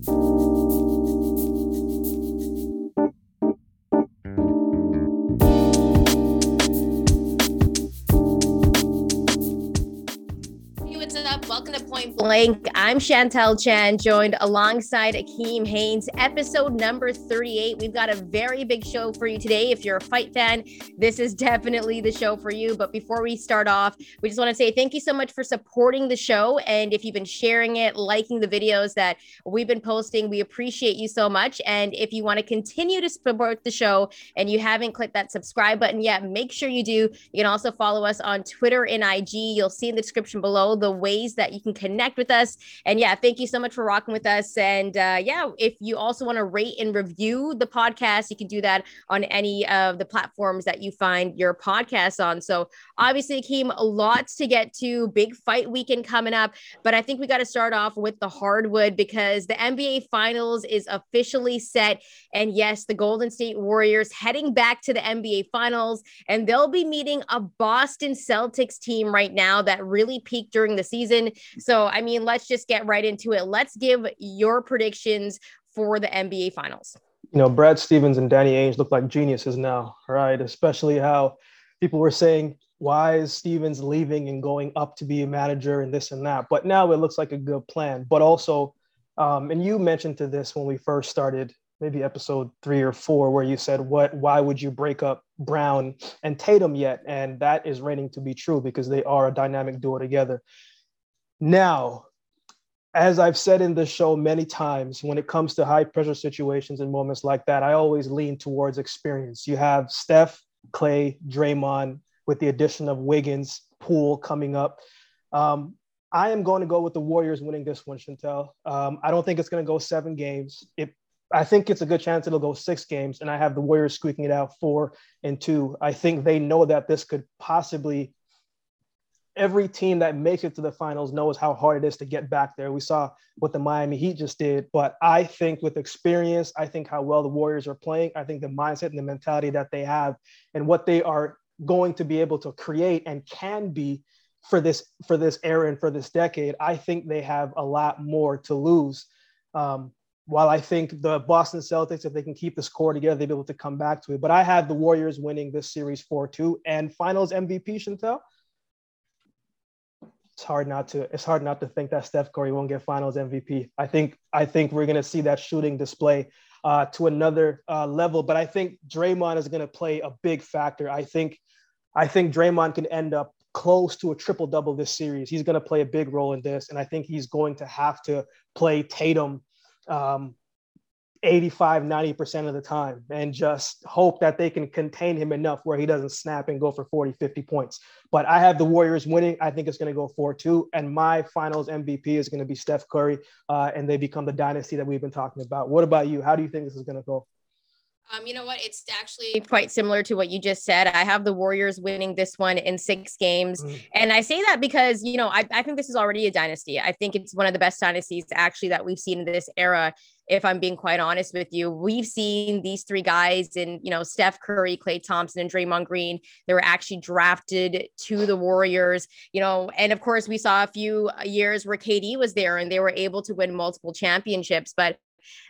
Welcome I'm Chantel Chan, joined alongside Akeem Haynes. Episode number 38. We've got a very big show for you today. If you're a fight fan, this is definitely the show for you. But before we start off, we just want to say thank you so much for supporting the show. And if you've been sharing it, liking the videos that we've been posting, we appreciate you so much. And if you want to continue to support the show and you haven't clicked that subscribe button yet, make sure you do. You can also follow us on Twitter and IG. You'll see in the description below the ways that that you can connect with us. And yeah, thank you so much for rocking with us. And uh, yeah, if you also want to rate and review the podcast, you can do that on any of the platforms that you find your podcast on. So obviously, Akeem, lots to get to. Big fight weekend coming up, but I think we got to start off with the hardwood because the NBA Finals is officially set. And yes, the Golden State Warriors heading back to the NBA Finals, and they'll be meeting a Boston Celtics team right now that really peaked during the season. So, I mean, let's just get right into it. Let's give your predictions for the NBA Finals. You know, Brad Stevens and Danny Ainge look like geniuses now, right? Especially how people were saying, why is Stevens leaving and going up to be a manager and this and that? But now it looks like a good plan. But also, um, and you mentioned to this when we first started, maybe episode three or four, where you said, "What? Why would you break up Brown and Tatum yet?" And that is raining to be true because they are a dynamic duo together. Now, as I've said in the show many times, when it comes to high pressure situations and moments like that, I always lean towards experience. You have Steph, Klay, Draymond, with the addition of Wiggins, Poole coming up. Um, I am going to go with the Warriors winning this one, Chantel. Um, I don't think it's going to go seven games. It, I think it's a good chance it'll go six games, and I have the Warriors squeaking it out four and two. I think they know that this could possibly every team that makes it to the finals knows how hard it is to get back there. We saw what the Miami Heat just did, but I think with experience, I think how well the Warriors are playing, I think the mindset and the mentality that they have and what they are going to be able to create and can be for this for this era and for this decade, I think they have a lot more to lose. Um, while I think the Boston Celtics, if they can keep the score together, they'll be able to come back to it. But I have the Warriors winning this series 4 2 and finals MVP, Chantel it's hard not to it's hard not to think that Steph Curry won't get Finals MVP. I think I think we're gonna see that shooting display uh, to another uh, level. But I think Draymond is gonna play a big factor. I think I think Draymond can end up close to a triple double this series. He's gonna play a big role in this, and I think he's going to have to play Tatum um, 85, 90% of the time and just hope that they can contain him enough where he doesn't snap and go for 40, 50 points. But I have the Warriors winning. I think it's going to go 4 2. And my finals MVP is going to be Steph Curry, uh, and they become the dynasty that we've been talking about. What about you? How do you think this is going to go? Um, you know what? It's actually quite similar to what you just said. I have the Warriors winning this one in six games. Mm. And I say that because, you know, I, I think this is already a dynasty. I think it's one of the best dynasties actually that we've seen in this era. If I'm being quite honest with you, we've seen these three guys and, you know, Steph Curry, Klay Thompson, and Draymond Green. They were actually drafted to the Warriors, you know, and of course, we saw a few years where KD was there and they were able to win multiple championships. But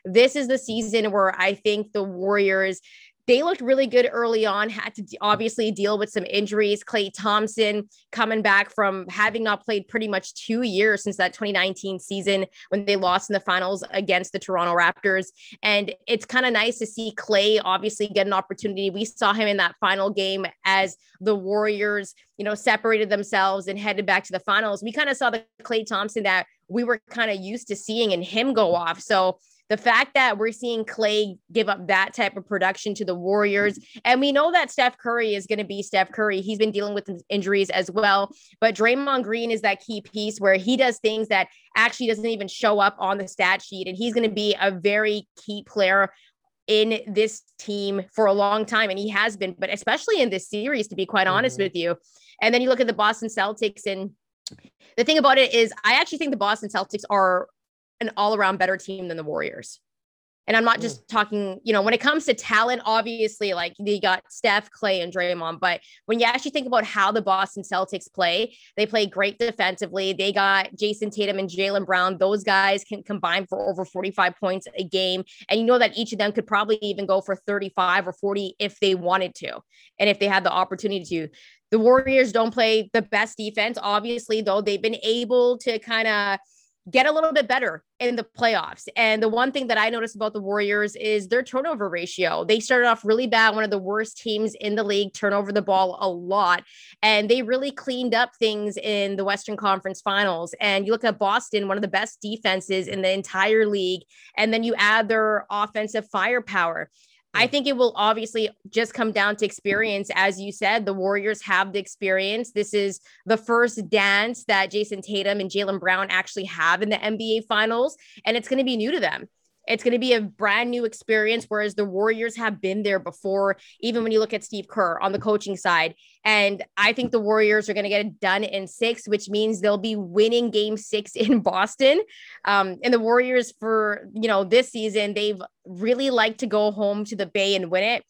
this is the season where I think the Warriors they looked really good early on, had to obviously deal with some injuries. Klay Thompson coming back from having not played pretty much two years since that 2019 season when they lost in the finals against the Toronto Raptors. And it's kind of nice to see Klay obviously get an opportunity. We saw him in that final game as the Warriors, you know, separated themselves and headed back to the finals. We kind of saw the Klay Thompson that we were kind of used to seeing and him go off. So the fact that we're seeing Klay give up that type of production to the Warriors, and we know that Steph Curry is going to be Steph Curry. He's been dealing with injuries as well, but Draymond Green is that key piece where he does things that actually doesn't even show up on the stat sheet, and he's going to be a very key player in this team for a long time, and he has been, but especially in this series, to be quite honest mm-hmm. with you. And then you look at the Boston Celtics, and the thing about it is, I actually think the Boston Celtics are an all around better team than the Warriors. And I'm not just mm. talking, you know, when it comes to talent, obviously, like they got Steph, Klay, and Draymond. But when you actually think about how the Boston Celtics play, they play great defensively. They got Jayson Tatum and Jaylen Brown. Those guys can combine for over 45 points a game. And you know that each of them could probably even go for 35 or 40 if they wanted to, and if they had the opportunity to. The Warriors don't play the best defense, obviously, though they've been able to kind of get a little bit better in the playoffs. And the one thing that I noticed about the Warriors is their turnover ratio. They started off really bad, one of the worst teams in the league, turn over the ball a lot. And they really cleaned up things in the Western Conference finals. And you look at Boston, one of the best defenses in the entire league. And then you add their offensive firepower. I think it will obviously just come down to experience. As you said, the Warriors have the experience. This is the first dance that Jayson Tatum and Jaylen Brown actually have in the NBA finals, and it's going to be new to them. It's going to be a brand new experience, whereas the Warriors have been there before, even when you look at Steve Kerr on the coaching side. And I think the Warriors are going to get it done in six, which means they'll be winning game six in Boston. Um, and the Warriors, for, you know, this season, they've really liked to go home to the Bay and win it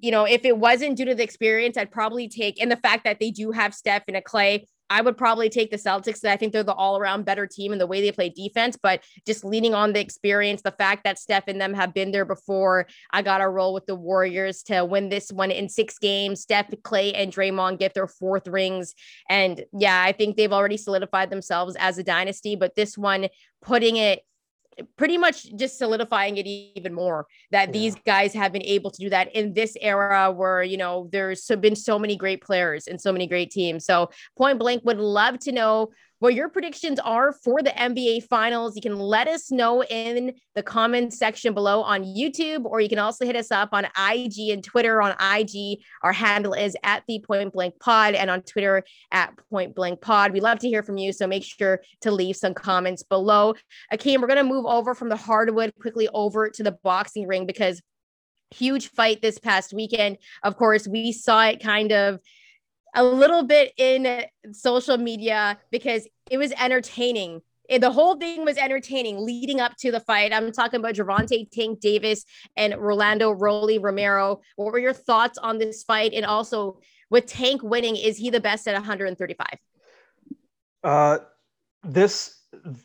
you know, if it wasn't due to the experience, I'd probably take and the fact that they do have Steph and a Klay. I would probably take the Celtics. I think they're the all around better team in the way they play defense, but just leaning on the experience, the fact that Steph and them have been there before, I got to roll with the Warriors to win this one in six games. Steph, Klay, and Draymond get their fourth rings. And yeah, I think they've already solidified themselves as a dynasty, but this one, putting it pretty much just solidifying it even more that yeah. these guys have been able to do that in this era where you know there's been so many great players and so many great teams so point blank would love to know what your predictions are for the NBA finals. You can let us know in the comments section below on YouTube, or you can also hit us up on IG and Twitter. On IG, our handle is at the point blank pod, and on Twitter at point blank pod. We love to hear from you, so make sure to leave some comments below. Okay, we're going to move over from the hardwood quickly over to the boxing ring because huge fight this past weekend. Of course, we saw it kind of a little bit in social media because it was entertaining. The whole thing was entertaining leading up to the fight. I'm talking about Gervonta Tank Davis and Rolando Rolly Romero. What were your thoughts on this fight? And also, with Tank winning, is he the best at 135? Uh, this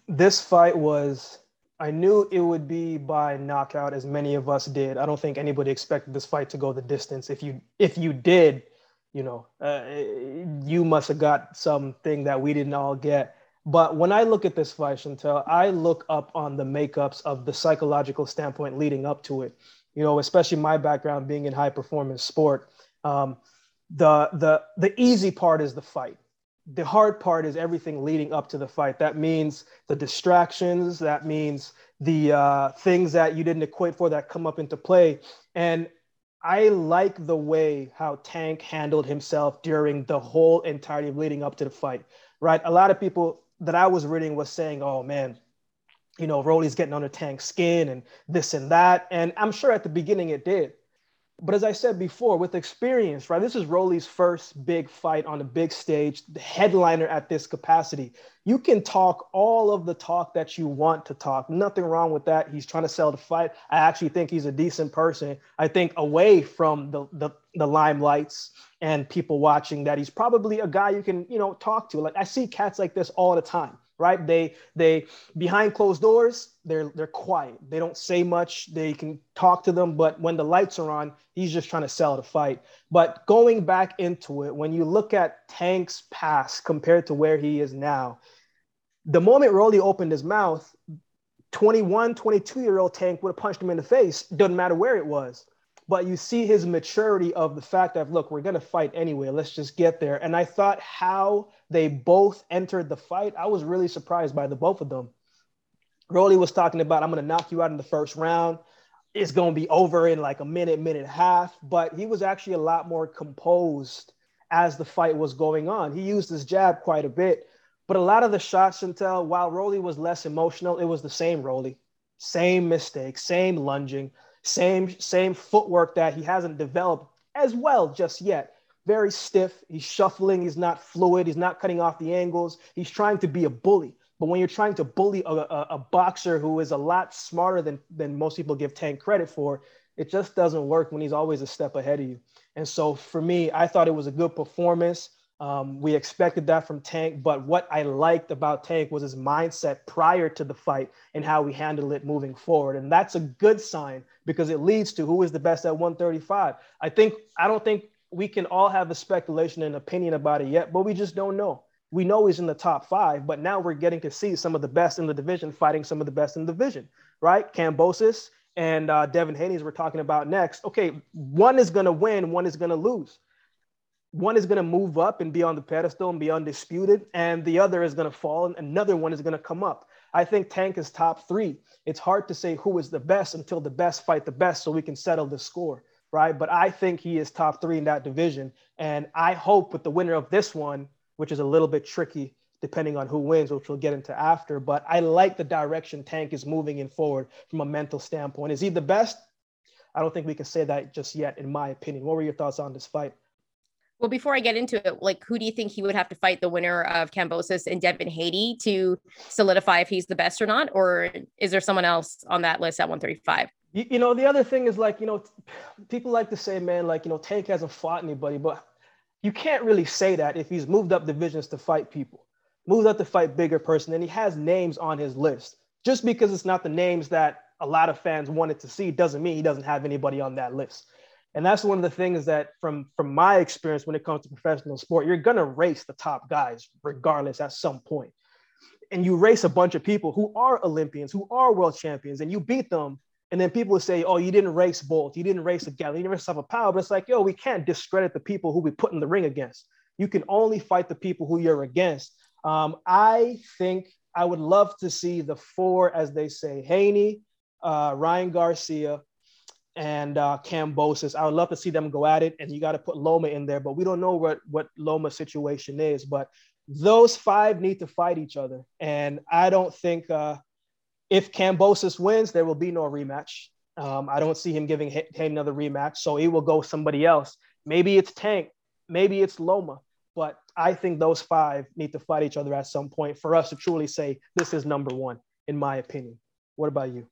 this fight was. I knew it would be by knockout, as many of us did. I don't think anybody expected this fight to go the distance. If you if you did, you know, uh, you must have got something that we didn't all get. But when I look at this fight, Chantel, I look up on the makeups of the psychological standpoint leading up to it. You know, especially my background being in high performance sport. Um, the the the easy part is the fight. The hard part is everything leading up to the fight. That means the distractions. That means the uh, things that you didn't equate for that come up into play. And I like the way how Tank handled himself during the whole entirety of leading up to the fight, right? A lot of people that I was reading was saying, oh man, you know, Rolly's getting under Tank's skin and this and that. And I'm sure at the beginning it did. But as I said before, with experience, right? This is Rolly's first big fight on a big stage, the headliner at this capacity. You can talk all of the talk that you want to talk. Nothing wrong with that. He's trying to sell the fight. I actually think he's a decent person. I think away from the the, the limelights and people watching that he's probably a guy you can, you know, talk to. Like I see cats like this all the time right? They they behind closed doors, they're they're quiet. They don't say much. They can talk to them, but when the lights are on, he's just trying to sell the fight. But going back into it, when you look at Tank's past compared to where he is now, the moment Rolly opened his mouth, 21, 22 year old Tank would have punched him in the face. Doesn't matter where it was but you see his maturity of the fact that look we're going to fight anyway. Let's just get there. And i thought how they both entered the fight i was really surprised by the both of them. Rolly was talking about i'm going to knock you out in the first round. It's going to be over in like a minute minute and a half. But he was actually a lot more composed as the fight was going on. He used his jab quite a bit but a lot of the shots Chantel, while Rolly was less emotional it was the same Rolly. Same mistake same lunging same same footwork that he hasn't developed as well just yet. Very stiff. He's shuffling. He's not fluid. He's not cutting off the angles. He's trying to be a bully. But when you're trying to bully a, a, a boxer who is a lot smarter than, than most people give Tank credit for, it just doesn't work when he's always a step ahead of you. And so for me, I thought it was a good performance. Um, we expected that from Tank, but what I liked about Tank was his mindset prior to the fight and how we handled it moving forward. And that's a good sign because it leads to who is the best at 135. I think, I don't think we can all have a speculation and opinion about it yet, but we just don't know. We know he's in the top five, but now we're getting to see some of the best in the division fighting some of the best in the division, right? Kambosos and uh, Devin Haney's we're talking about next. Okay, one is going to win, one is going to lose one is going to move up and be on the pedestal and be undisputed, and the other is going to fall, and another one is going to come up. I think Tank is top three. It's hard to say who is the best until the best fight the best so we can settle the score, right? But I think he is top three in that division. And I hope with the winner of this one, which is a little bit tricky depending on who wins, which we'll get into after. But I like the direction Tank is moving in forward from a mental standpoint. Is he the best? I don't think we can say that just yet, in my opinion. What were your thoughts on this fight? Well, before I get into it, like who do you think he would have to fight the winner of Kambosos and Devin Haney to solidify if he's the best or not? Or is there someone else on that list at 135? You, you know, the other thing is like, you know, people like to say, man, like, you know, Tank hasn't fought anybody, but you can't really say that if he's moved up divisions to fight people, moved up to fight bigger person, and he has names on his list. Just because it's not the names that a lot of fans wanted to see doesn't mean he doesn't have anybody on that list. And that's one of the things that from from my experience when it comes to professional sport, you're gonna race the top guys regardless at some point. And you race a bunch of people who are Olympians, who are world champions, and you beat them. And then people say, "Oh, you didn't race Bolt, you didn't race a Gatlin, you didn't race a Powell." But it's like, yo, we can't discredit the people who we put in the ring against. You can only fight the people who you're against. Um, I think I would love to see the four, as they say, Haney, uh, Ryan Garcia, and uh, Kambosos. I would love to see them go at it, and you got to put Loma in there, but we don't know what what Loma's situation is. But those five need to fight each other, and I don't think uh, if Kambosos wins, there will be no rematch. Um, I don't see him giving him another rematch, so he will go somebody else. Maybe it's Tank, maybe it's Loma, but I think those five need to fight each other at some point for us to truly say this is number one, in my opinion. What about you?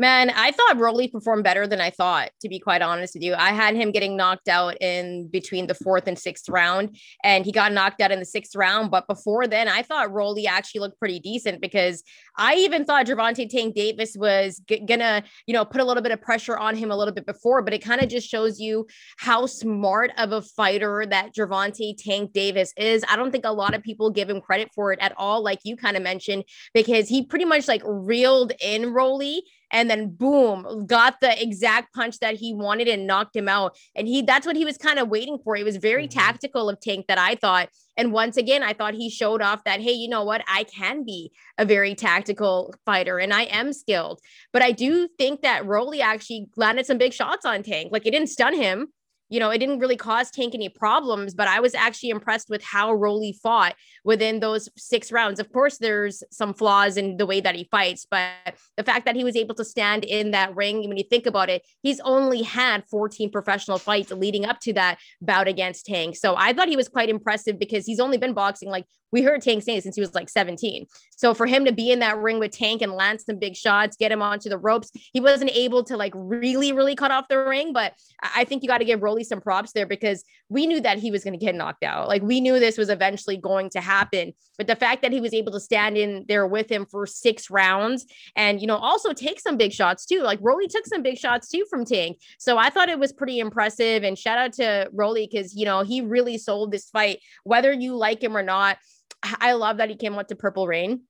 Man, I thought Rolly performed better than I thought, to be quite honest with you. I had him getting knocked out in between the fourth and sixth round, and he got knocked out in the sixth round. But before then, I thought Rolly actually looked pretty decent because I even thought Gervonta Tank Davis was g- gonna, you know, put a little bit of pressure on him a little bit before. But it kind of just shows you how smart of a fighter that Gervonta Tank Davis is. I don't think a lot of people give him credit for it at all, like you kind of mentioned, because he pretty much like reeled in Rolly and then boom, got the exact punch that he wanted and knocked him out. And he that's what he was kind of waiting for. It was very mm-hmm. tactical of Tank that I thought. And once again, I thought he showed off that, hey, you know what? I can be a very tactical fighter and I am skilled. But I do think that Rolly actually landed some big shots on Tank. Like it didn't stun him, you know, it didn't really cause Tank any problems, but I was actually impressed with how Rolly fought within those six rounds. Of course, there's some flaws in the way that he fights, but the fact that he was able to stand in that ring, when you think about it, he's only had 14 professional fights leading up to that bout against Tank. So I thought he was quite impressive because he's only been boxing like we heard Tank say since he was like 17. So for him to be in that ring with Tank and land some big shots, get him onto the ropes, he wasn't able to like really, really cut off the ring. But I think you got to give Rolly some props there because we knew that he was going to get knocked out. Like we knew this was eventually going to happen. But the fact that he was able to stand in there with him for six rounds and, you know, also take some big shots too. Like Rolly took some big shots too from Tank. So I thought it was pretty impressive. And shout out to Rolly because, you know, he really sold this fight, whether you like him or not. I love that he came out to Purple Rain.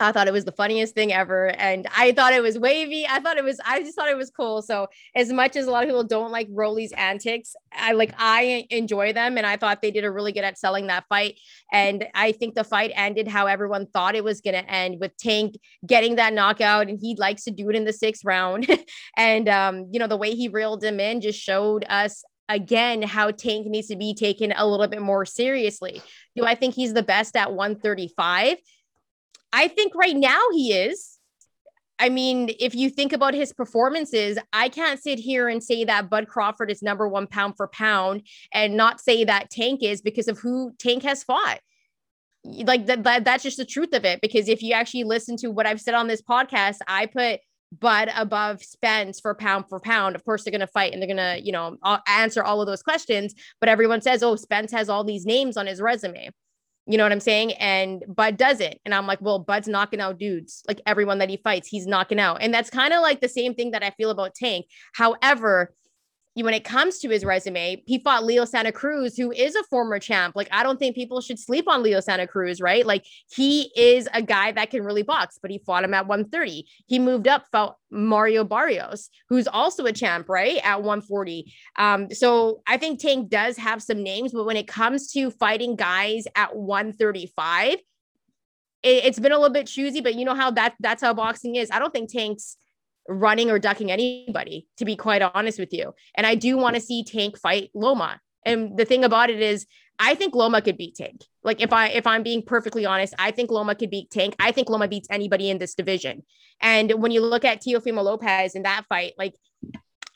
I thought it was the funniest thing ever. And I thought it was wavy. I thought it was, I just thought it was cool. So as much as a lot of people don't like Rolly's antics, I like, I enjoy them. And I thought they did a really good at selling that fight. And I think the fight ended how everyone thought it was going to end with Tank getting that knockout. And he likes to do it in the sixth round. and, um, you know, the way he reeled him in just showed us again how Tank needs to be taken a little bit more seriously. Do I think he's the best at 135? I think right now he is. I mean, if you think about his performances, I can't sit here and say that Bud Crawford is number one pound for pound and not say that Tank is because of who Tank has fought. like that, that that's just the truth of it because if you actually listen to what I've said on this podcast, I put Bud above Spence for pound for pound. Of course, they're going to fight and they're going to, you know, answer all of those questions. But everyone says, oh, Spence has all these names on his resume. You know what I'm saying? And Bud doesn't. And I'm like, well, Bud's knocking out dudes. Like everyone that he fights, he's knocking out. And that's kind of like the same thing that I feel about Tank. However, when it comes to his resume, he fought Leo Santa Cruz, who is a former champ. Like, I don't think people should sleep on Leo Santa Cruz, right? Like, he is a guy that can really box, but he fought him at 130. He moved up, fought Mario Barrios, who's also a champ, right? At 140. Um, so I think Tank does have some names, but when it comes to fighting guys at 135, it, it's been a little bit choosy, but you know how that that's how boxing is. I don't think Tank's running or ducking anybody, to be quite honest with you. And I do want to see Tank fight Loma. And the thing about it is, I think Loma could beat Tank. Like if I if I'm being perfectly honest, I think Loma could beat Tank. I think Loma beats anybody in this division. And when you look at Teofimo Lopez in that fight, like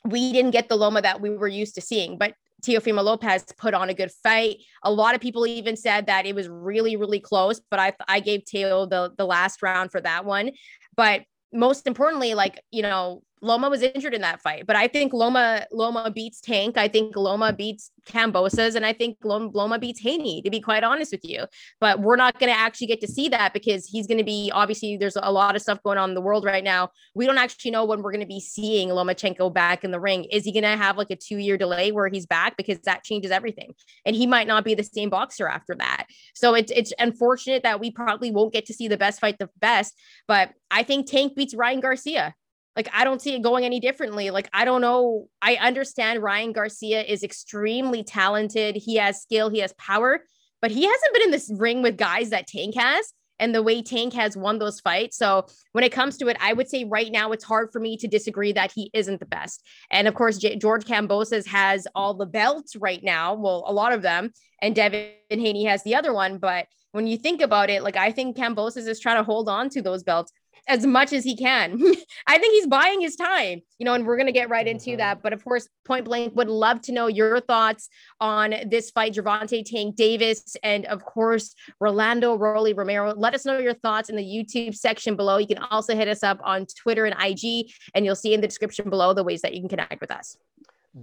we didn't get the Loma that we were used to seeing, but Teofimo Lopez put on a good fight. A lot of people even said that it was really, really close, but I I gave Teo the the last round for that one. But most importantly, like, you know, Loma was injured in that fight, but I think Loma Loma beats Tank. I think Loma beats Kambosos, and I think Loma, Loma beats Haney. To be quite honest with you, but we're not going to actually get to see that because he's going to be obviously. There's a lot of stuff going on in the world right now. We don't actually know when we're going to be seeing Lomachenko back in the ring. Is he going to have like a two year delay where he's back because that changes everything, and he might not be the same boxer after that. So it's it's unfortunate that we probably won't get to see the best fight the best, but I think Tank beats Ryan Garcia. Like, I don't see it going any differently. Like, I don't know. I understand Ryan Garcia is extremely talented. He has skill, he has power, but he hasn't been in this ring with guys that Tank has and the way Tank has won those fights. So when it comes to it, I would say right now it's hard for me to disagree that he isn't the best. And of course, J- George Kambosos has all the belts right now. Well, a lot of them, and Devin Haney has the other one. But when you think about it, like I think Kambosos is trying to hold on to those belts as much as he can. I think he's buying his time, you know, and we're going to get right into mm-hmm. that. But of course, point blank would love to know your thoughts on this fight, Gervonta Tank Davis, and of course, Rolando Rolly Romero. Let us know your thoughts in the YouTube section below. You can also hit us up on Twitter and IG, and you'll see in the description below the ways that you can connect with us.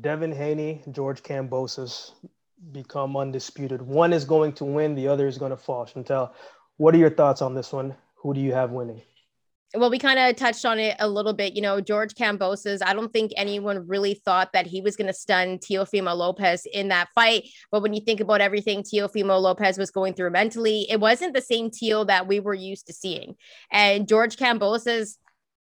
Devin Haney, George Kambosos become undisputed. One is going to win, the other is going to fall. Chantel, what are your thoughts on this one? Who do you have winning? Well, we kind of touched on it a little bit. You know, George Kambosos, I don't think anyone really thought that he was going to stun Teofimo Lopez in that fight. But when you think about everything Teofimo Lopez was going through mentally, it wasn't the same Teo that we were used to seeing. And George Kambosos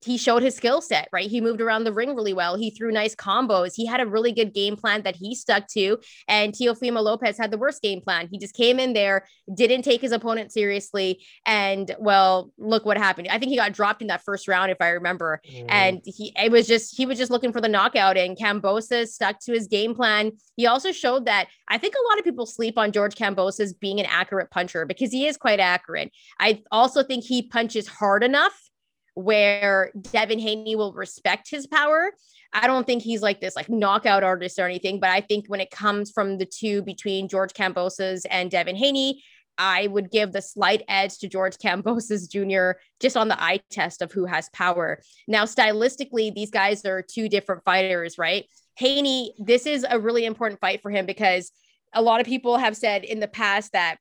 he showed his skill set, right? He moved around the ring really well. He threw nice combos. He had a really good game plan that he stuck to. And Teofimo Lopez had the worst game plan. He just came in there, didn't take his opponent seriously. And well, look what happened. I think he got dropped in that first round, if I remember. Mm-hmm. And he it was just he was just looking for the knockout. And Kambosos stuck to his game plan. He also showed that I think a lot of people sleep on George Kambosos being an accurate puncher because he is quite accurate. I also think he punches hard enough where Devin Haney will respect his power. I don't think he's like this like knockout artist or anything, but I think when it comes from the two between George Kambosos and Devin Haney, I would give the slight edge to George Kambosos Jr. just on the eye test of who has power. Now, stylistically, these guys are two different fighters, right? Haney, this is a really important fight for him because a lot of people have said in the past that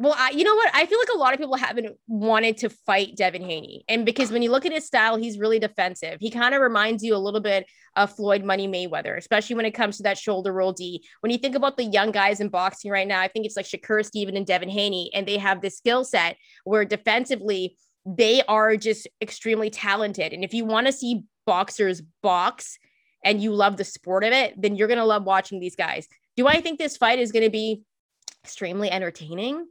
well, I, you know what? I feel like a lot of people haven't wanted to fight Devin Haney. And because when you look at his style, he's really defensive. He kind of reminds you a little bit of Floyd Money Mayweather, especially when it comes to that shoulder roll D. When you think about the young guys in boxing right now, I think it's like Shakur Steven and Devin Haney, and they have this skill set where defensively they are just extremely talented. And if you want to see boxers box and you love the sport of it, then you're going to love watching these guys. Do I think this fight is going to be extremely entertaining?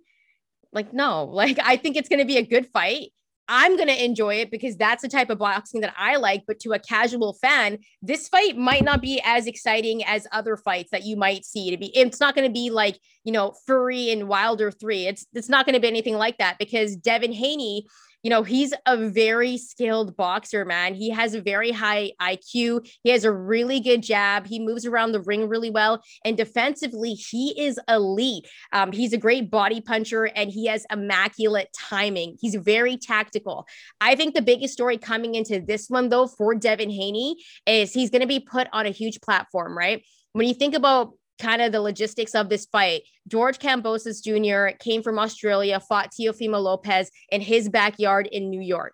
Like, no, like I think it's going to be a good fight. I'm going to enjoy it because that's the type of boxing that I like. But to a casual fan, this fight might not be as exciting as other fights that you might see. To be, it's not going to be like you know Fury and Wilder three. It's it's not going to be anything like that because Devin Haney You know, he's a very skilled boxer, man. He has a very high IQ. He has a really good jab. He moves around the ring really well. And defensively, he is elite. Um, he's a great body puncher and he has immaculate timing. He's very tactical. I think the biggest story coming into this one, though, for Devin Haney is he's going to be put on a huge platform, right? When you think about kind of the logistics of this fight. George Kambosos Jr. came from Australia, fought Teofimo Lopez in his backyard in New York.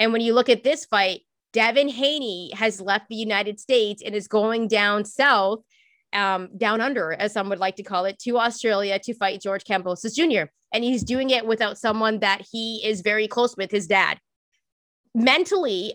And when you look at this fight, Devin Haney has left the United States and is going down south, um, down under, as some would like to call it, to Australia to fight George Kambosos Jr. And he's doing it without someone that he is very close with, his dad. Mentally,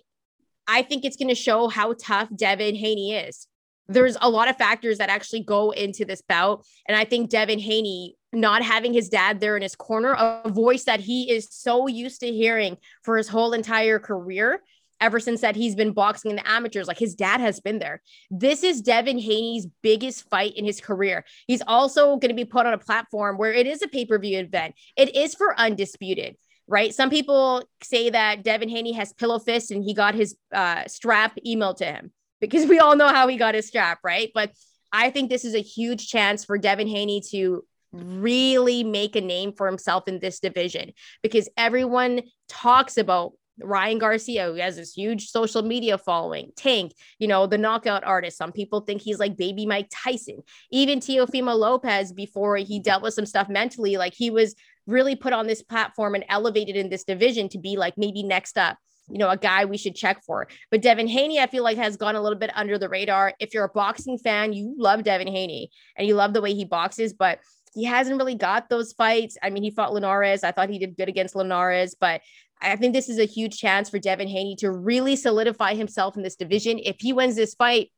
I think it's going to show how tough Devin Haney is there's a lot of factors that actually go into this bout. And I think Devin Haney not having his dad there in his corner, a voice that he is so used to hearing for his whole entire career, ever since that he's been boxing in the amateurs. Like his dad has been there. This is Devin Haney's biggest fight in his career. He's also going to be put on a platform where it is a pay per view event. It is for undisputed. Right. Some people say that Devin Haney has pillow fists and he got his uh, strap emailed to him because we all know how he got his strap, right? But I think this is a huge chance for Devin Haney to really make a name for himself in this division because everyone talks about Ryan Garcia, who has this huge social media following, Tank, you know, the knockout artist. Some people think he's like baby Mike Tyson. Even Teofimo Lopez, before he dealt with some stuff mentally, like he was really put on this platform and elevated in this division to be like maybe next up you know, a guy we should check for. But Devin Haney, I feel like has gone a little bit under the radar. If you're a boxing fan, you love Devin Haney and you love the way he boxes, but he hasn't really got those fights. I mean, he fought Linares. I thought he did good against Linares, but I think this is a huge chance for Devin Haney to really solidify himself in this division. If he wins this fight,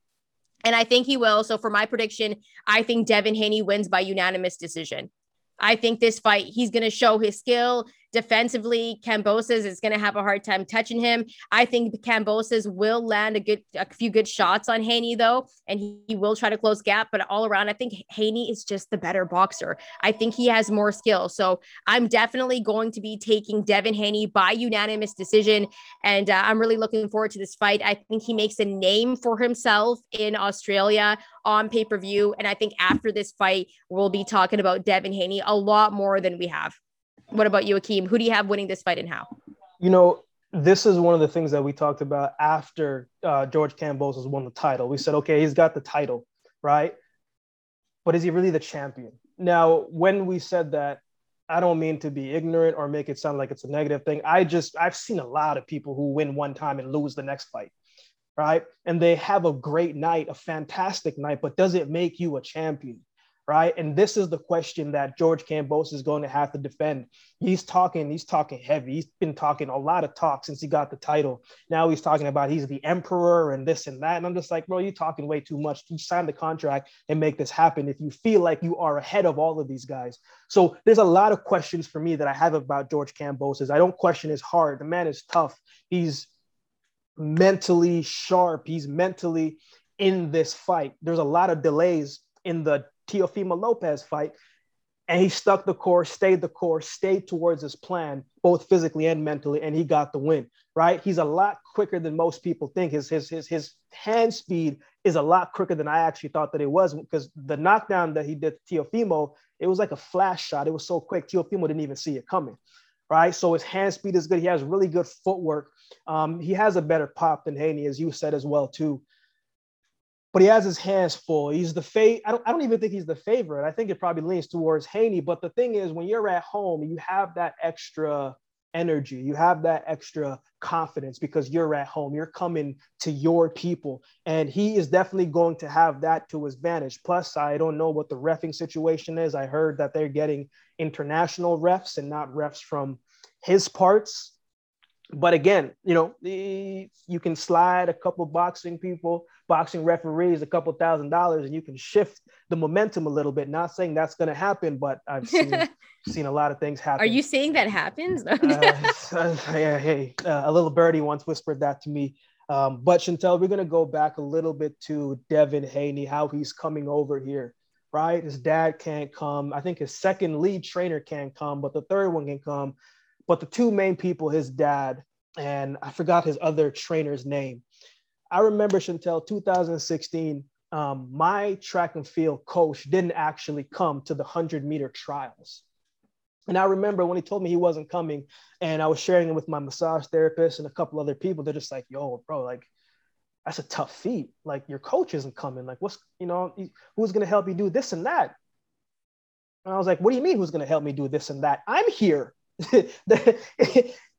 and I think he will. So for my prediction, I think Devin Haney wins by unanimous decision. I think this fight, he's going to show his skill defensively. Kambosos is going to have a hard time touching him. I think Kambosos will land a good, a few good shots on Haney though, and he, he, will try to close gap. But all around, I think Haney is just the better boxer. I think he has more skill. So I'm definitely going to be taking Devin Haney by unanimous decision, and uh, I'm really looking forward to this fight. I think he makes a name for himself in Australia on pay per view. And I think after this fight, we'll be talking about Devin Haney a lot more than we have. What about you, Akeem? Who do you have winning this fight and how? You know, this is one of the things that we talked about after uh, George has won the title. We said, okay, he's got the title, right? But is he really the champion? Now, when we said that, I don't mean to be ignorant or make it sound like it's a negative thing. I just, I've seen a lot of people who win one time and lose the next fight right? And they have a great night, a fantastic night, but does it make you a champion? Right. And this is the question that George Kambosos going to have to defend. He's talking, he's talking heavy. He's been talking a lot of talk since he got the title. Now he's talking about he's the emperor and this and that. And I'm just like, bro, you're talking way too much. You sign the contract and make this happen if you feel like you are ahead of all of these guys. So there's a lot of questions for me that I have about George Kambosos. I don't question his heart. The man is tough. He's mentally sharp. He's mentally in this fight. There's a lot of delays in the Teofimo Lopez fight. And he stuck the course, stayed the course, stayed towards his plan, both physically and mentally, and he got the win. Right? He's a lot quicker than most people think. His his his his hand speed is a lot quicker than I actually thought that it was because the knockdown that he did to Teofimo, it was like a flash shot. It was so quick, Teofimo didn't even see it coming right? So his hand speed is good. He has really good footwork. Um, he has a better pop than Haney, as you said as well too. But he has his hands full. He's the fate. I don't, I don't even think he's the favorite. I think it probably leans towards Haney. But the thing is, when you're at home, you have that extra energy. You have that extra confidence because you're at home. You're coming to your people. And he is definitely going to have that to his advantage. Plus, I don't know what the refing situation is. I heard that they're getting international refs and not refs from his parts. But again, you know, you can slide a couple boxing people, boxing referees, a couple thousand dollars, and you can shift the momentum a little bit. Not saying that's going to happen, but I've seen seen a lot of things happen. Are you saying that happens? uh, uh, yeah, hey, uh, a little birdie once whispered that to me. Um, but Chantel, we're going to go back a little bit to Devin Haney, how he's coming over here right? His dad can't come. I think his second lead trainer can't come, but the third one can come. But the two main people, his dad and I forgot his other trainer's name. I remember Chantel 2016. Um, my track and field coach didn't actually come to the 100 meter trials. And I remember when he told me he wasn't coming, and I was sharing it with my massage therapist and a couple other people. They're just like, "Yo, bro, like that's a tough feat. Like your coach isn't coming. Like what's you know who's gonna help you do this and that?" And I was like, "What do you mean who's gonna help me do this and that? I'm here."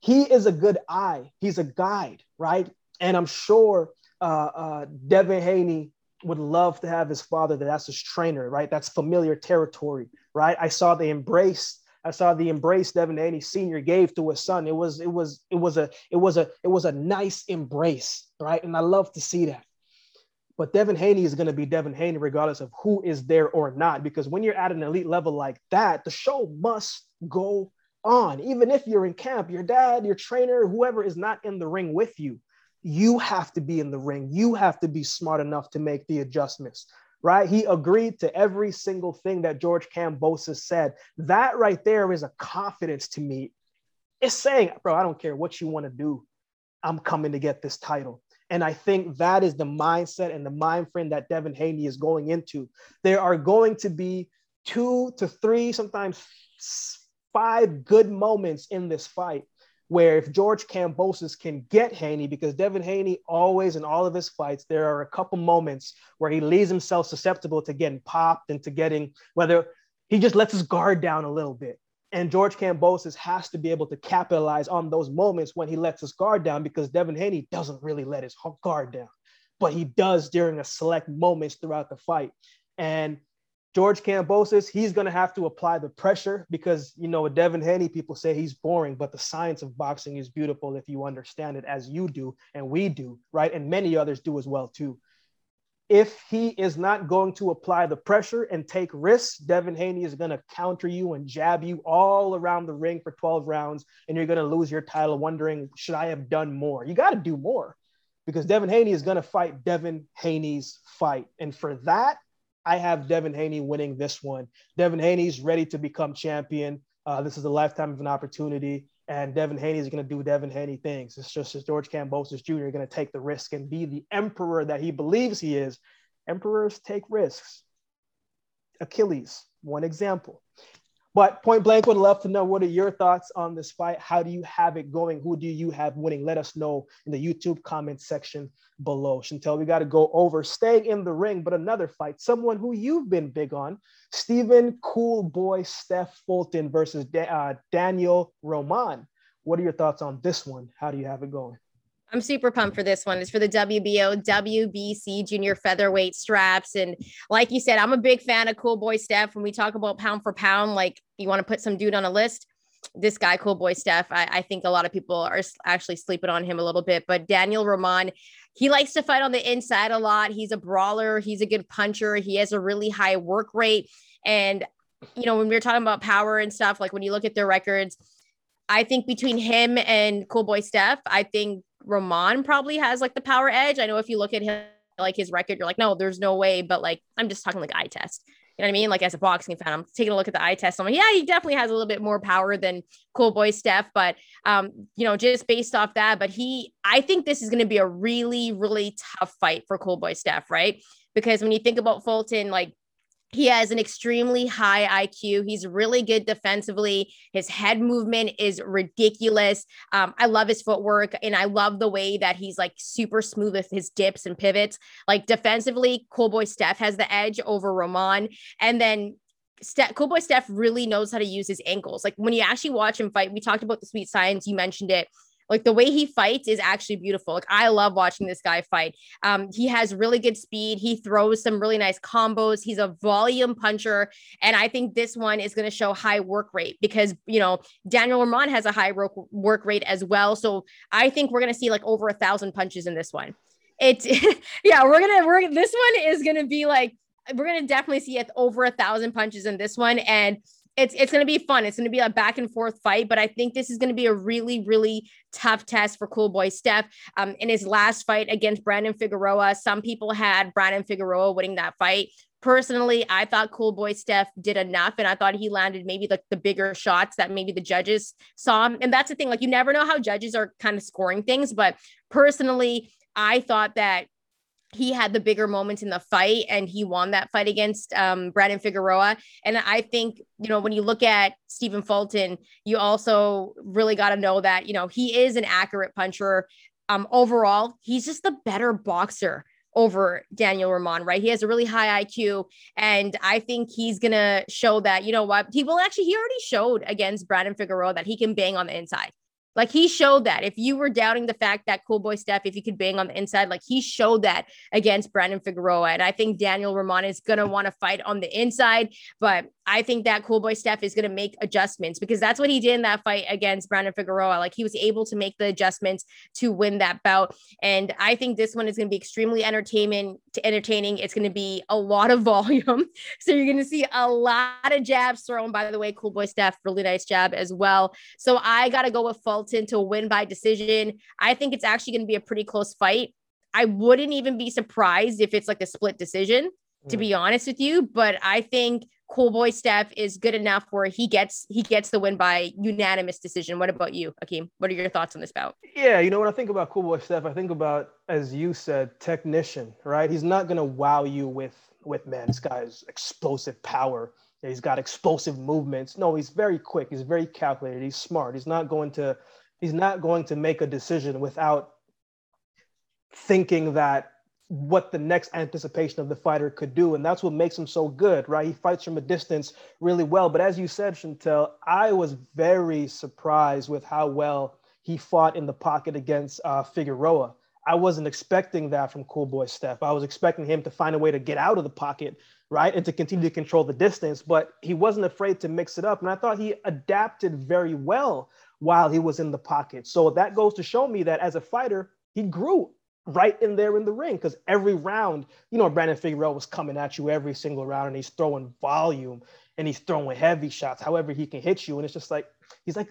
he is a good eye. He's a guide, right? And I'm sure uh, uh, Devin Haney would love to have his father that that's his trainer, right? That's familiar territory, right? I saw the embrace. I saw the embrace Devin Haney Senior gave to his son. It was it was it was a it was a it was a nice embrace, right? And I love to see that. But Devin Haney is going to be Devin Haney regardless of who is there or not, because when you're at an elite level like that, the show must go on. Even if you're in camp, your dad, your trainer, whoever is not in the ring with you, you have to be in the ring. You have to be smart enough to make the adjustments, right? He agreed to every single thing that George Kambosos said. That right there is a confidence to me. It's saying, bro, I don't care what you want to do. I'm coming to get this title. And I think that is the mindset and the mind frame that Devin Haney is going into. There are going to be two to three, sometimes five good moments in this fight where if George Kambosos can get Haney, because Devin Haney always in all of his fights, there are a couple moments where he leaves himself susceptible to getting popped and to getting whether he just lets his guard down a little bit. And George Kambosos has to be able to capitalize on those moments when he lets his guard down because Devin Haney doesn't really let his guard down, but he does during a select moments throughout the fight. And George Kambosos, he's going to have to apply the pressure because, you know, with Devin Haney, people say he's boring, but the science of boxing is beautiful if you understand it as you do and we do, right? And many others do as well, too. If he is not going to apply the pressure and take risks, Devin Haney is going to counter you and jab you all around the ring for 12 rounds, and you're going to lose your title wondering, should I have done more? You got to do more because Devin Haney is going to fight Devin Haney's fight. And for that, I have Devin Haney winning this one. Devin Haney's ready to become champion. Uh, this is a lifetime of an opportunity, and Devin Haney is going to do Devin Haney things. It's just as George Kambosos Jr. going to take the risk and be the emperor that he believes he is. Emperors take risks. Achilles, one example. But point blank, would love to know what are your thoughts on this fight? How do you have it going? Who do you have winning? Let us know in the YouTube comment section below. Chantel, we got to go over staying in the ring, but another fight, someone who you've been big on, Stephen Cool Boy Steph Fulton versus da- uh, Daniel Roman. What are your thoughts on this one? How do you have it going? I'm super pumped for this one. It's for the WBO, WBC junior featherweight straps. And like you said, I'm a big fan of Cool Boy Steph. When we talk about pound for pound, like you want to put some dude on a list, this guy, Cool Boy Steph, I, I, think a lot of people are actually sleeping on him a little bit. But Daniel Roman, he likes to fight on the inside a lot. He's a brawler, he's a good puncher, he has a really high work rate. And, you know, when we are talking about power and stuff, like when you look at their records, I think between him and Cool Boy Steph, I think Roman probably has like the power edge. I know if you look at him, like his record, you're like, no, there's no way. But like, I'm just talking like eye test. You know what I mean? Like as a boxing fan, I'm taking a look at the eye test. I'm like, yeah, he definitely has a little bit more power than Cool Boy Steph. But um, you know, just based off that, but he, I think this is going to be a really, really tough fight for Cool Boy Steph, right? Because when you think about Fulton, like he has an extremely high IQ. He's really good defensively. His head movement is ridiculous. Um, I love his footwork and I love the way that he's like super smooth with his dips and pivots. Like defensively, Cool Boy Steph has the edge over Roman. And then Steph, Cool Boy Steph really knows how to use his ankles. Like when you actually watch him fight, we talked about the sweet science, you mentioned it. Like the way he fights is actually beautiful. Like I love watching this guy fight. Um, he has really good speed. He throws some really nice combos. He's a volume puncher, and I think this one is going to show high work rate because you know Daniel Roman has a high work rate as well. So I think we're going to see like over a thousand punches in this one. It's yeah, we're gonna we're this one is gonna be like we're gonna definitely see over a thousand punches in this one and it's it's going to be fun. It's going to be a back and forth fight, but I think this is going to be a really really tough test for Cool Boy Steph. Um, in his last fight against Brandon Figueroa, some people had Brandon Figueroa winning that fight. personally, I thought Cool Boy Steph did enough, and I thought he landed maybe like the bigger shots that maybe the judges saw. And that's the thing, like you never know how judges are kind of scoring things, but personally, I thought that he had the bigger moments in the fight and he won that fight against um, Brandon Figueroa. And I think, you know, when you look at Stephen Fulton, you also really got to know that, you know, he is an accurate puncher. Um, overall, he's just the better boxer over Daniel Roman, right? He has a really high IQ. And I think he's going to show that, you know what, people actually, he already showed against Brandon Figueroa that he can bang on the inside. Like he showed that. If you were doubting the fact that Cool Boy Steph, if he could bang on the inside, like he showed that against Brandon Figueroa. And I think Daniel Roman is going to want to fight on the inside. But I think that Cool Boy Steph is going to make adjustments because that's what he did in that fight against Brandon Figueroa. Like he was able to make the adjustments to win that bout. And I think this one is going to be extremely entertainment to entertaining. It's going to be a lot of volume. so you're going to see a lot of jabs thrown. By the way, Cool Boy Steph, really nice jab as well. So I got to go with Fulton to win by decision. I think it's actually going to be a pretty close fight. I wouldn't even be surprised if it's like a split decision, to mm. be honest with you. But I think Cool Boy Steph is good enough where he gets he gets the win by unanimous decision. What about you, Akeem? What are your thoughts on this bout? Yeah, you know when I think about Cool Boy Steph, I think about as you said, technician. Right? He's not gonna wow you with with man. This guy's explosive power. He's got explosive movements. No, he's very quick. He's very calculated. He's smart. He's not going to he's not going to make a decision without thinking that what the next anticipation of the fighter could do. And that's what makes him so good, right? He fights from a distance really well. But as you said, Chantel, I was very surprised with how well he fought in the pocket against uh, Figueroa. I wasn't expecting that from Cool Boy Steph. I was expecting him to find a way to get out of the pocket, right? And to continue to control the distance, but he wasn't afraid to mix it up. And I thought he adapted very well while he was in the pocket. So that goes to show me that as a fighter, he grew right in there in the ring because every round, you know, Brandon Figueroa was coming at you every single round and he's throwing volume and he's throwing heavy shots, however he can hit you. And it's just like, he's like,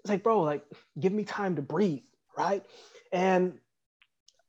it's like, bro, like, give me time to breathe, right? And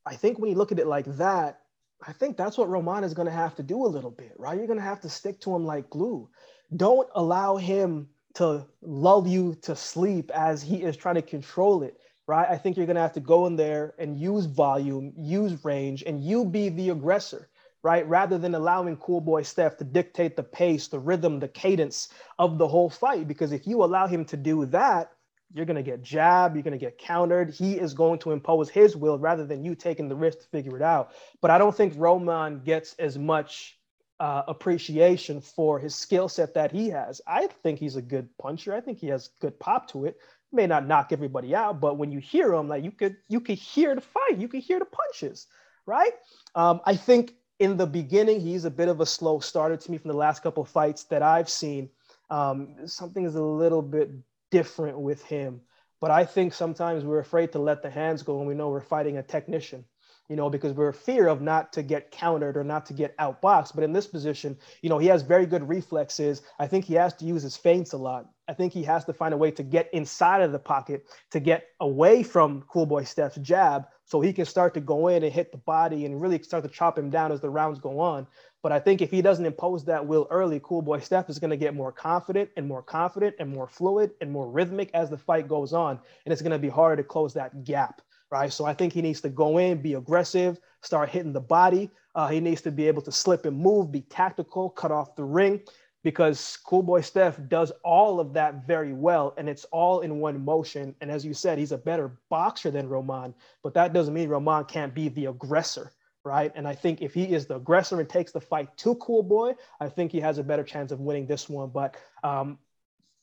I think when you look at it like that, I think that's what Roman is going to have to do a little bit, right? You're going to have to stick to him like glue. Don't allow him to lull you to sleep as he is trying to control it, right? I think you're going to have to go in there and use volume, use range, and you be the aggressor, right? Rather than allowing Cool Boy Steph to dictate the pace, the rhythm, the cadence of the whole fight. Because if you allow him to do that, you're going to get jabbed, you're going to get countered. He is going to impose his will rather than you taking the risk to figure it out. But I don't think Roman gets as much uh, appreciation for his skill set that he has. I think he's a good puncher. I think he has good pop to it. May not knock everybody out, but when you hear him, like you could you could hear the fight, you could hear the punches, right? Um, I think in the beginning he's a bit of a slow starter to me from the last couple fights that I've seen. Um, something is a little bit different with him, but I think sometimes we're afraid to let the hands go when we know we're fighting a technician you know, because we're fear of not to get countered or not to get outboxed. But in this position, you know, he has very good reflexes. I think he has to use his feints a lot. I think he has to find a way to get inside of the pocket to get away from Cool Boy Steph's jab so he can start to go in and hit the body and really start to chop him down as the rounds go on. But I think if he doesn't impose that will early, Cool Boy Steph is going to get more confident and more confident and more fluid and more rhythmic as the fight goes on. And it's going to be harder to close that gap right? So I think he needs to go in, be aggressive, start hitting the body. Uh, he needs to be able to slip and move, be tactical, cut off the ring, because Cool Boy Steph does all of that very well, and it's all in one motion. And as you said, he's a better boxer than Roman, but that doesn't mean Roman can't be the aggressor. Right. And I think if he is the aggressor and takes the fight to Cool Boy, I think he has a better chance of winning this one. But um,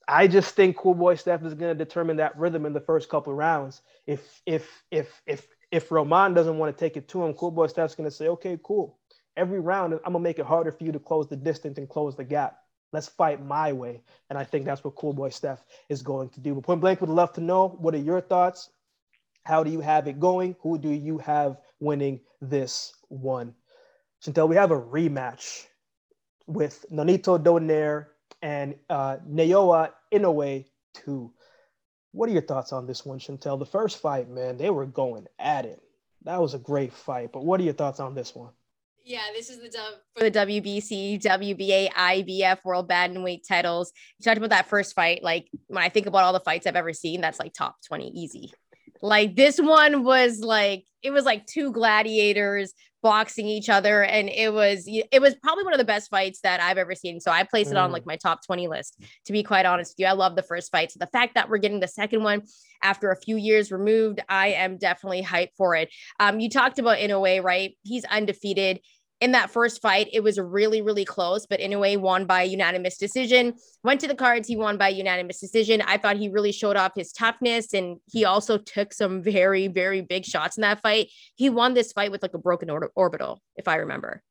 I just think Cool Boy Steph is going to determine that rhythm in the first couple rounds. If if if if if Roman doesn't want to take it to him, Cool Boy Steph's going to say, "Okay, cool. Every round, I'm gonna make it harder for you to close the distance and close the gap. Let's fight my way." And I think that's what Cool Boy Steph is going to do. But Point Blank would love to know what are your thoughts? How do you have it going? Who do you have winning this one? Chantel, we have a rematch with Nonito Donaire and uh, Inoue too. What are your thoughts on this one, Chantel? The first fight, man, they were going at it. That was a great fight. But what are your thoughts on this one? Yeah, this is the dub for the WBC, WBA, IBF World Bantamweight titles. You talked about that first fight. Like when I think about all the fights I've ever seen, that's like top 20 easy. Like this one was like it was like two gladiators boxing each other and it was it was probably one of the best fights that I've ever seen. So I placed it on mm. like my top 20 list to be quite honest with you. I love the first fight. So the fact that we're getting the second one after a few years removed, I am definitely hyped for it. Um you talked about Inoue, right? He's undefeated in that first fight, it was really, really close, but Inoue won by unanimous decision. Went to the cards, he won by unanimous decision. I thought he really showed off his toughness and he also took some very, very big shots in that fight. He won this fight with like a broken or- orbital, if I remember.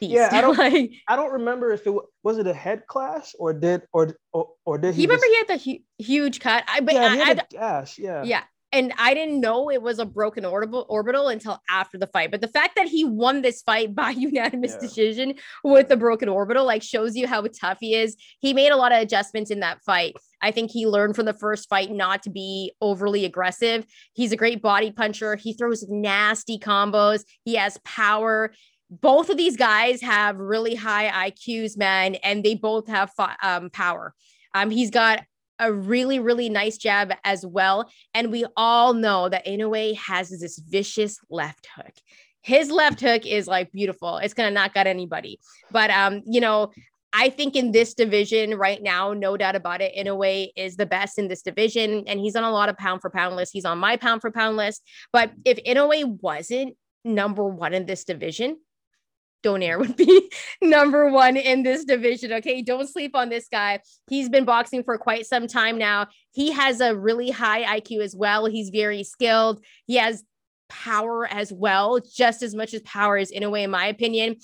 Beast. Yeah, I don't. like, I don't remember if it was it a head clash or did or or, or did he? You remember just... he had the hu- huge cut. I but yeah, I, he had I, a gash. Yeah, yeah and I didn't know it was a broken orbital orbital until after the fight. But the fact that he won this fight by unanimous yeah. decision with a broken orbital like shows you how tough he is. He made a lot of adjustments in that fight. I think he learned from the first fight not to be overly aggressive. He's a great body puncher. He throws nasty combos. He has power. Both of these guys have really high IQs, man, and they both have um, power. Um, he's got a really, really nice jab as well. And we all know that Inoue has this vicious left hook. His left hook is like beautiful. It's gonna knock out anybody. But um, you know, I think in this division right now, no doubt about it, Inoue is the best in this division. And he's on a lot of pound for pound list. He's on my pound for pound list. But if Inoue wasn't number one in this division, Donaire would be number one in this division. Okay. Don't sleep on this guy. He's been boxing for quite some time now. He has a really high IQ as well. He's very skilled. He has power as well, just as much as power is Inoue, in my opinion.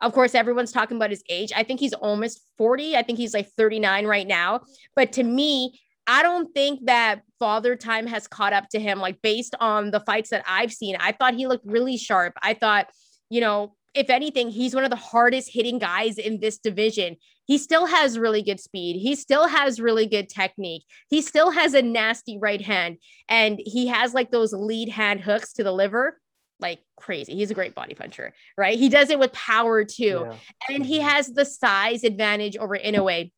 Of course, everyone's talking about his age. I think he's almost 40. I think he's like 39 right now. But to me, I don't think that father time has caught up to him. Like based on the fights that I've seen, I thought he looked really sharp. I thought, you know, if anything, he's one of the hardest hitting guys in this division. He still has really good speed. He still has really good technique. He still has a nasty right hand. And he has like those lead hand hooks to the liver, like crazy. He's a great body puncher, right? He does it with power too. Yeah. And he mm-hmm. has the size advantage over Inoue. I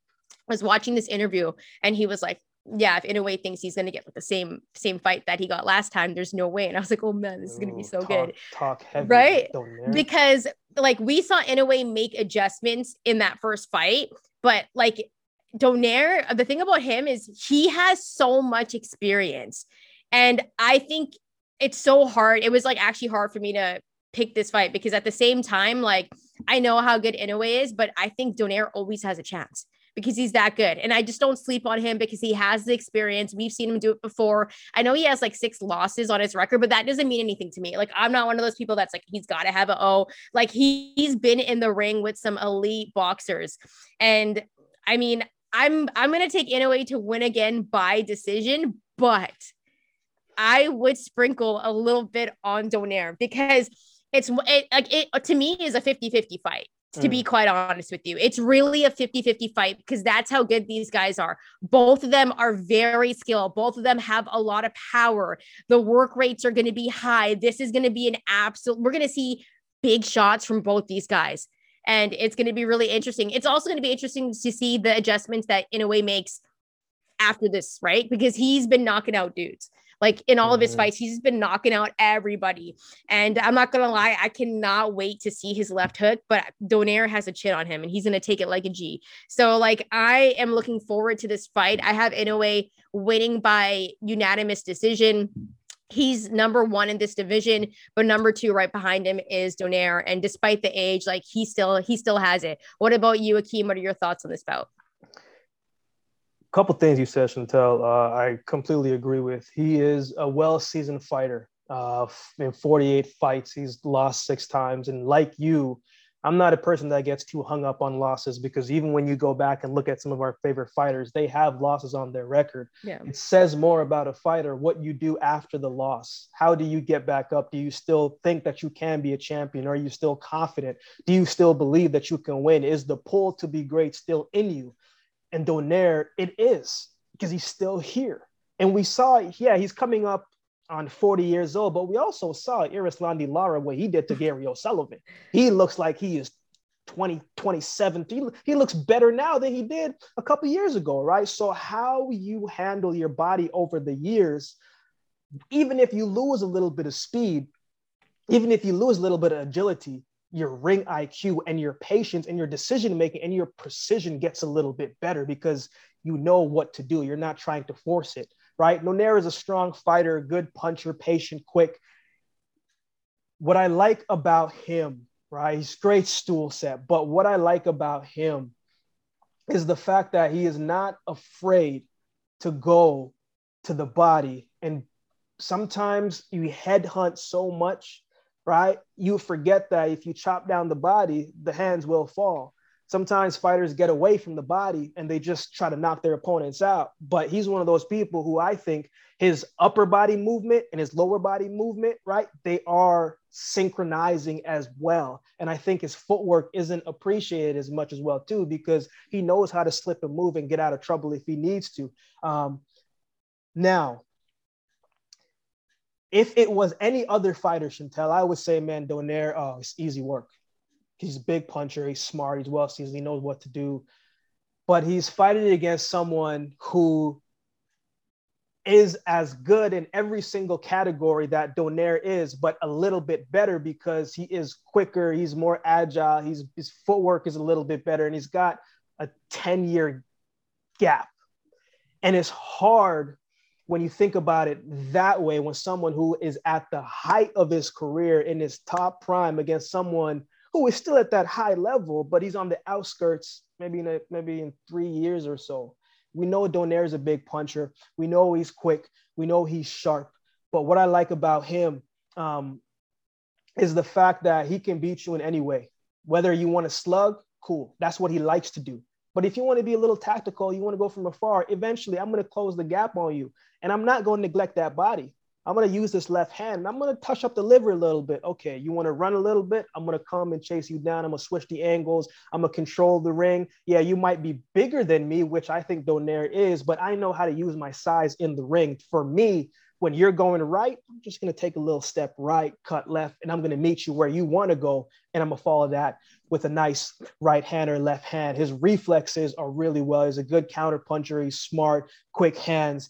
was watching this interview and he was like, yeah, if Inoue thinks he's going to get like the same same fight that he got last time, there's no way. And I was like, oh man, this is going to be so talk, good. Talk heavy, right? Because like we saw Inoue make adjustments in that first fight, but like Donaire, the thing about him is he has so much experience, and I think it's so hard. It was like actually hard for me to pick this fight because at the same time, like I know how good Inoue is, but I think Donaire always has a chance because he's that good. And I just don't sleep on him because he has the experience. We've seen him do it before. I know he has like six losses on his record, but that doesn't mean anything to me. Like I'm not one of those people that's like he's got to have a O. Like he, he's been in the ring with some elite boxers. And I mean, I'm I'm to take Inoue to win again by decision, but I would sprinkle a little bit on Donaire because it's it, like it to me is a 50-50 fight to be mm. quite honest with you. It's really a 50 50 fight because that's how good these guys are. Both of them are very skilled, both of them have a lot of power. The work rates are going to be high. This is going to be an absolute, we're going to see big shots from both these guys. And it's going to be really interesting. It's also going to be interesting to see the adjustments that Inoue makes after this, right? Because he's been knocking out dudes. Like in all of his fights, he's been knocking out everybody. And I'm not gonna lie, I cannot wait to see his left hook. But Donaire has a chin on him, and he's gonna take it like a G. So like I am looking forward to this fight. I have Inoue winning by unanimous decision he's number one in this division, but number two right behind him is Donaire. And despite the age, like he still he still has it. What about you, Akeem? What are your thoughts on this bout? Couple things you said, Chantel, uh, I completely agree with. He is a well-seasoned fighter. Uh, in 48 fights, he's lost six times, and like you, I'm not a person that gets too hung up on losses because even when you go back and look at some of our favorite fighters, they have losses on their record. Yeah. It says more about a fighter what you do after the loss. How do you get back up? Do you still think that you can be a champion? Are you still confident? Do you still believe that you can win? Is the pull to be great still in you? And Donaire, it is because he's still here. And we saw, yeah, he's coming up on 40 years old, but we also saw Erislandy Lara what he did to Gary O'Sullivan. He looks like he is 20, 27. He, he looks better now than he did a couple years ago, right? So how you handle your body over the years, even if you lose a little bit of speed, even if you lose a little bit of agility, your ring IQ and your patience and your decision making and your precision gets a little bit better because you know what to do. You're not trying to force it, right? Donaire is a strong fighter, good puncher, patient, quick. What I like about him, right? He's great stool set, but what I like about him is the fact that he is not afraid to go to the body and sometimes you headhunt so much right? You forget that if you chop down the body, the hands will fall. Sometimes fighters get away from the body and they just try to knock their opponents out. But he's one of those people who I think his upper body movement and his lower body movement, right? They are synchronizing as well. And I think his footwork isn't appreciated as much as well, too, because he knows how to slip and move and get out of trouble if he needs to. Um, now, if it was any other fighter, Chantel, I would say, man, Donaire, oh, it's easy work. He's a big puncher. He's smart. He's well seasoned. He knows what to do. But he's fighting against someone who is as good in every single category that Donaire is, but a little bit better because he is quicker. He's more agile. He's, his footwork is a little bit better, and he's got a 10 year gap. And it's hard when you think about it that way, when someone who is at the height of his career in his top prime against someone who is still at that high level, but he's on the outskirts, maybe in a, maybe in three years or so. We know Donaire is a big puncher. We know he's quick. We know he's sharp. But what I like about him um, is the fact that he can beat you in any way. Whether you want to slug, cool. That's what he likes to do. But if you want to be a little tactical, you want to go from afar, eventually I'm going to close the gap on you. And I'm not going to neglect that body. I'm going to use this left hand. and I'm going to touch up the liver a little bit. Okay, you want to run a little bit? I'm going to come and chase you down. I'm going to switch the angles. I'm going to control the ring. Yeah, you might be bigger than me, which I think Donaire is, but I know how to use my size in the ring. For me, when you're going right, I'm just going to take a little step right, cut left, and I'm going to meet you where you want to go. And I'm going to follow that with a nice right hand or left hand. His reflexes are really well. He's a good counter puncher. He's smart, quick hands.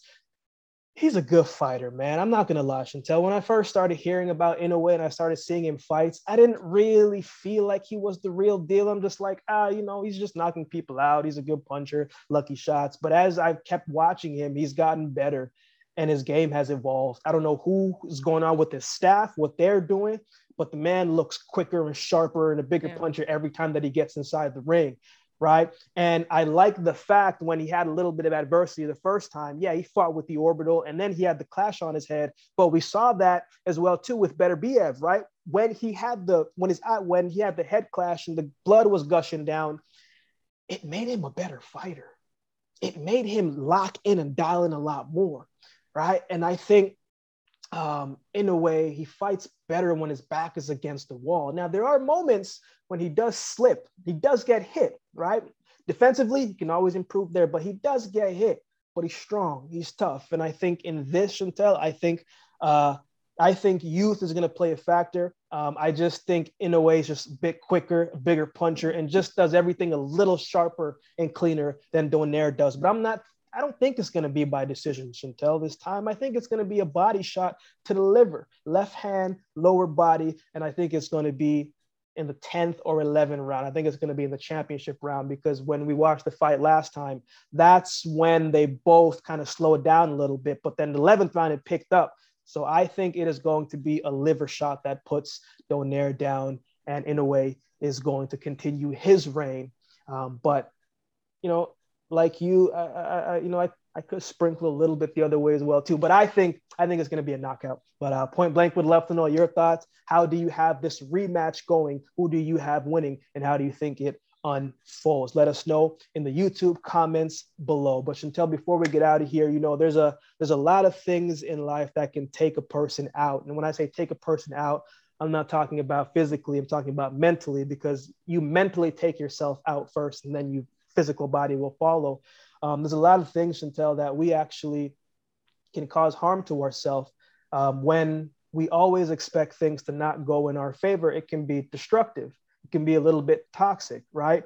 He's a good fighter, man. I'm not going to lie, Chantel. When I first started hearing about Inoue and I started seeing him fights, I didn't really feel like he was the real deal. I'm just like, ah, you know, he's just knocking people out. He's a good puncher, lucky shots. But as I've kept watching him, he's gotten better and his game has evolved. I don't know who is going on with his staff, what they're doing, but the man looks quicker and sharper and a bigger yeah. puncher every time that he gets inside the ring. Right. And I like the fact when he had a little bit of adversity the first time, yeah, he fought with the orbital and then he had the clash on his head. But we saw that as well too with Beterbiev, right? When he had the when his uh, when he had the head clash and the blood was gushing down, it made him a better fighter. It made him lock in and dial in a lot more right? And I think um, way, he fights better when his back is against the wall. Now, there are moments when he does slip, he does get hit, right? Defensively, he can always improve there, but he does get hit. But he's strong, he's tough, and I think in this Chantel, I think uh, I think youth is going to play a factor. Um, I just think Inoue, is just a bit quicker, a bigger puncher, and just does everything a little sharper and cleaner than Donaire does. But I'm not I don't think it's going to be by decision, Chantel, this time. I think it's going to be a body shot to the liver, left hand, lower body. And I think it's going to be in the 10th or 11th round. I think it's going to be in the championship round because when we watched the fight last time, that's when they both kind of slowed down a little bit. But then the 11th round, it picked up. So I think it is going to be a liver shot that puts Donaire down and Inoue is going to continue his reign. Um, but, you know, like you, I, I, you know, I, I could sprinkle a little bit the other way as well too. But I think I think it's going to be a knockout. But uh, point blank would love to know your thoughts. How do you have this rematch going? Who do you have winning, and how do you think it unfolds? Let us know in the YouTube comments below. But Chantel, before we get out of here, you know, there's a there's a lot of things in life that can take a person out. And when I say take a person out, I'm not talking about physically. I'm talking about mentally because you mentally take yourself out first, and then you physical body will follow. Um, there's a lot of things, Chantel, that we actually can cause harm to ourselves um, when we always expect things to not go in our favor, it can be destructive. It can be a little bit toxic, right?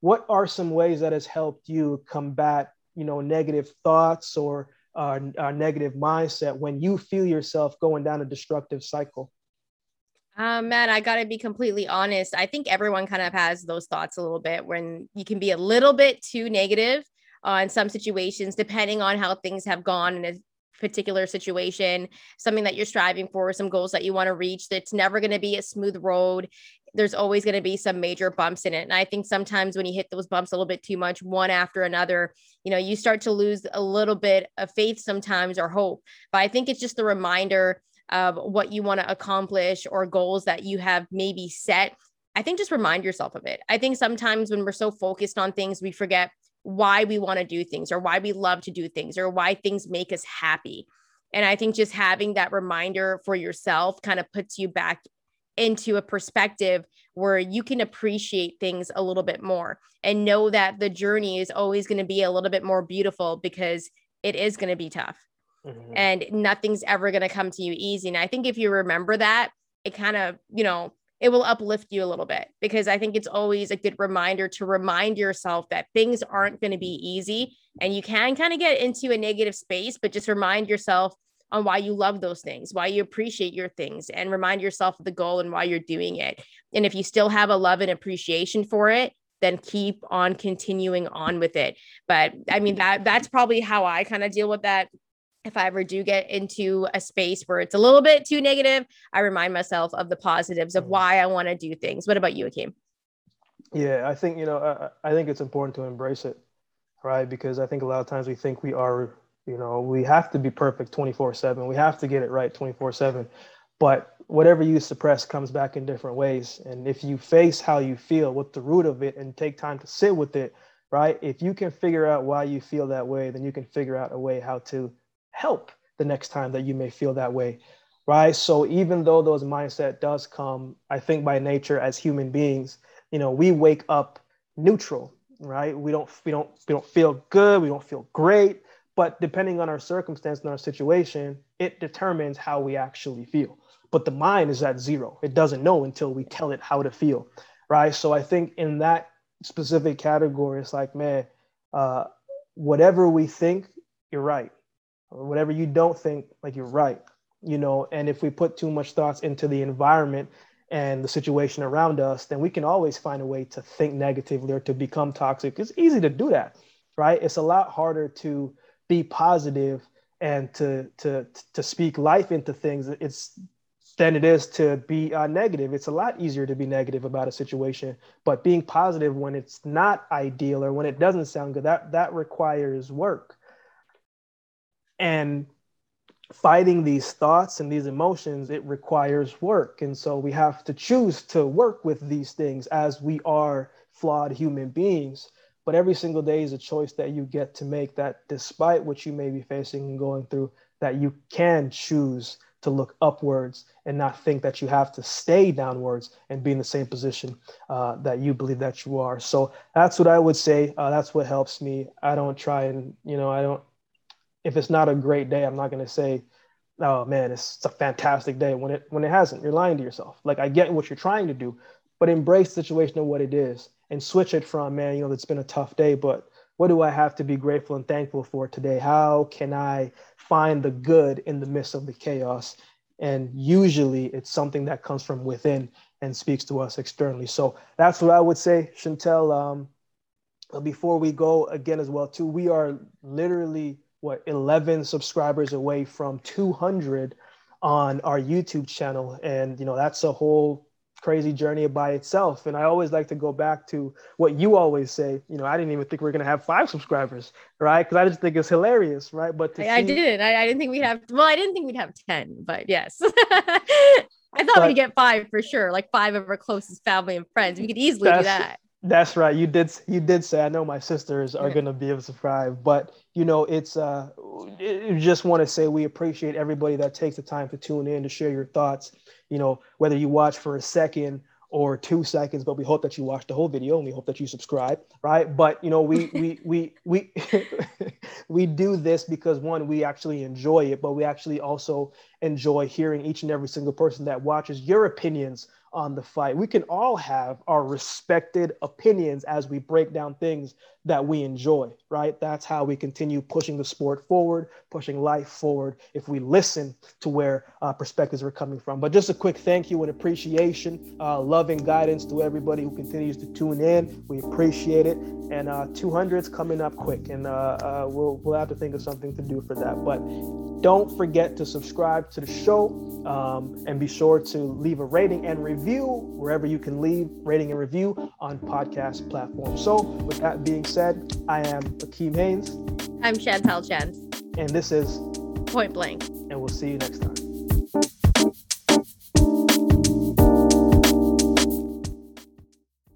What are some ways that has helped you combat, you know, negative thoughts or uh, negative mindset when you feel yourself going down a destructive cycle? Um, man, I gotta be completely honest. I think everyone kind of has those thoughts a little bit when you can be a little bit too negative in some situations, depending on how things have gone in a particular situation, something that you're striving for, some goals that you want to reach. That's never going to be a smooth road. There's always going to be some major bumps in it. And I think sometimes when you hit those bumps a little bit too much, one after another, you know, you start to lose a little bit of faith sometimes or hope. But I think it's just a reminder of what you want to accomplish or goals that you have maybe set, I think just remind yourself of it. I think sometimes when we're so focused on things, we forget why we want to do things or why we love to do things or why things make us happy. And I think just having that reminder for yourself kind of puts you back into a perspective where you can appreciate things a little bit more and know that the journey is always going to be a little bit more beautiful because it is going to be tough mm-hmm. and nothing's ever going to come to you easy. And I think if you remember that, it kind of, you know, it will uplift you a little bit because I think it's always a good reminder to remind yourself that things aren't going to be easy and you can kind of get into a negative space, but just remind yourself on why you love those things, why you appreciate your things, and remind yourself of the goal and why you're doing it. And if you still have a love and appreciation for it, then keep on continuing on with it. But I mean that that's probably how I kind of deal with that if I ever do get into a space where it's a little bit too negative, I remind myself of the positives of mm. why I want to do things. What about you, Akeem? Yeah, I think, you know, I, I think it's important to embrace it, right? Because I think a lot of times we think we are, you know, we have to be perfect 24 7. We have to get it right 24 7. But whatever you suppress comes back in different ways. And if you face how you feel, with the root of it, and take time to sit with it, right? If you can figure out why you feel that way, then you can figure out a way how to help the next time that you may feel that way right? So even though those mindset does come i think by nature as human beings you know we wake up neutral right? We don't we don't we don't feel good we don't feel great but depending on our circumstance and our situation it determines how we actually feel. But the mind is at zero. It doesn't know until we tell it how to feel right? So i think in that specific category it's like man uh, whatever we think you're right whatever you don't think, like you're right, you know. And if we put too much thoughts into the environment and the situation around us, then we can always find a way to think negatively or to become toxic. It's easy to do that, right? It's a lot harder to be positive and to to to speak life into things. It's than it is to be uh, negative. It's a lot easier to be negative about a situation, but being positive when it's not ideal or when it doesn't sound good, that that requires work and fighting these thoughts and these emotions it requires work. And so we have to choose to work with these things as we are flawed human beings. But every single day is a choice that you get to make that despite what you may be facing and going through that you can choose to look upwards and not think that you have to stay downwards and be in the same position uh, that you believe that you are. So that's what i would say. Uh, that's what helps me. I don't try and you know i don't if it's not a great day, I'm not going to say, oh man, it's, a fantastic day when it when it hasn't. You're lying to yourself. Like I get what you're trying to do, but embrace the situation of what it is and switch it from man, you know, it's been a tough day, but what do I have to be grateful and thankful for today? How can I find the good in the midst of the chaos? And usually it's something that comes from within and speaks to us externally. So that's what I would say, Chantel. Um, before we go again as well, too, we are literally what 11 subscribers away from 200 on our YouTube channel, and you know that's a whole crazy journey by itself. And I always like to go back to what you always say. You know, I didn't even think we are gonna have five subscribers, right? Because I just think it's hilarious, right? But I, see... I, didn't. I, I, didn't think we'd have. Well, I didn't think we'd have ten, but yes. I thought but, we'd get five for sure, like five of our closest family and friends. We could easily do that. That's right. You did. You did say. I know my sisters are going to be able to subscribe, but you know, it's. uh it, Just want to say we appreciate everybody that takes the time to tune in to share your thoughts. You know, whether you watch for a second or two seconds, but we hope that you watch the whole video and we hope that you subscribe, right? But you know, we we we we we do this because one, we actually enjoy it, but we actually also enjoy hearing each and every single person that watches your opinions on the fight. We can all have our respected opinions as we break down things that we enjoy, right? That's how we continue pushing the sport forward, pushing life forward, if we listen to where uh, perspectives are coming from. But just a quick thank you and appreciation, uh, love and guidance to everybody who continues to tune in. We appreciate it. And uh, 200's coming up quick, and uh, uh, we'll, we'll have to think of something to do for that. But don't forget to subscribe to the show um, and be sure to leave a rating and review wherever you can leave rating and review on podcast platforms. So, with that being said, I am Akeem Haynes. I'm Chantal Chen. And this is Point Blank. And we'll see you next time.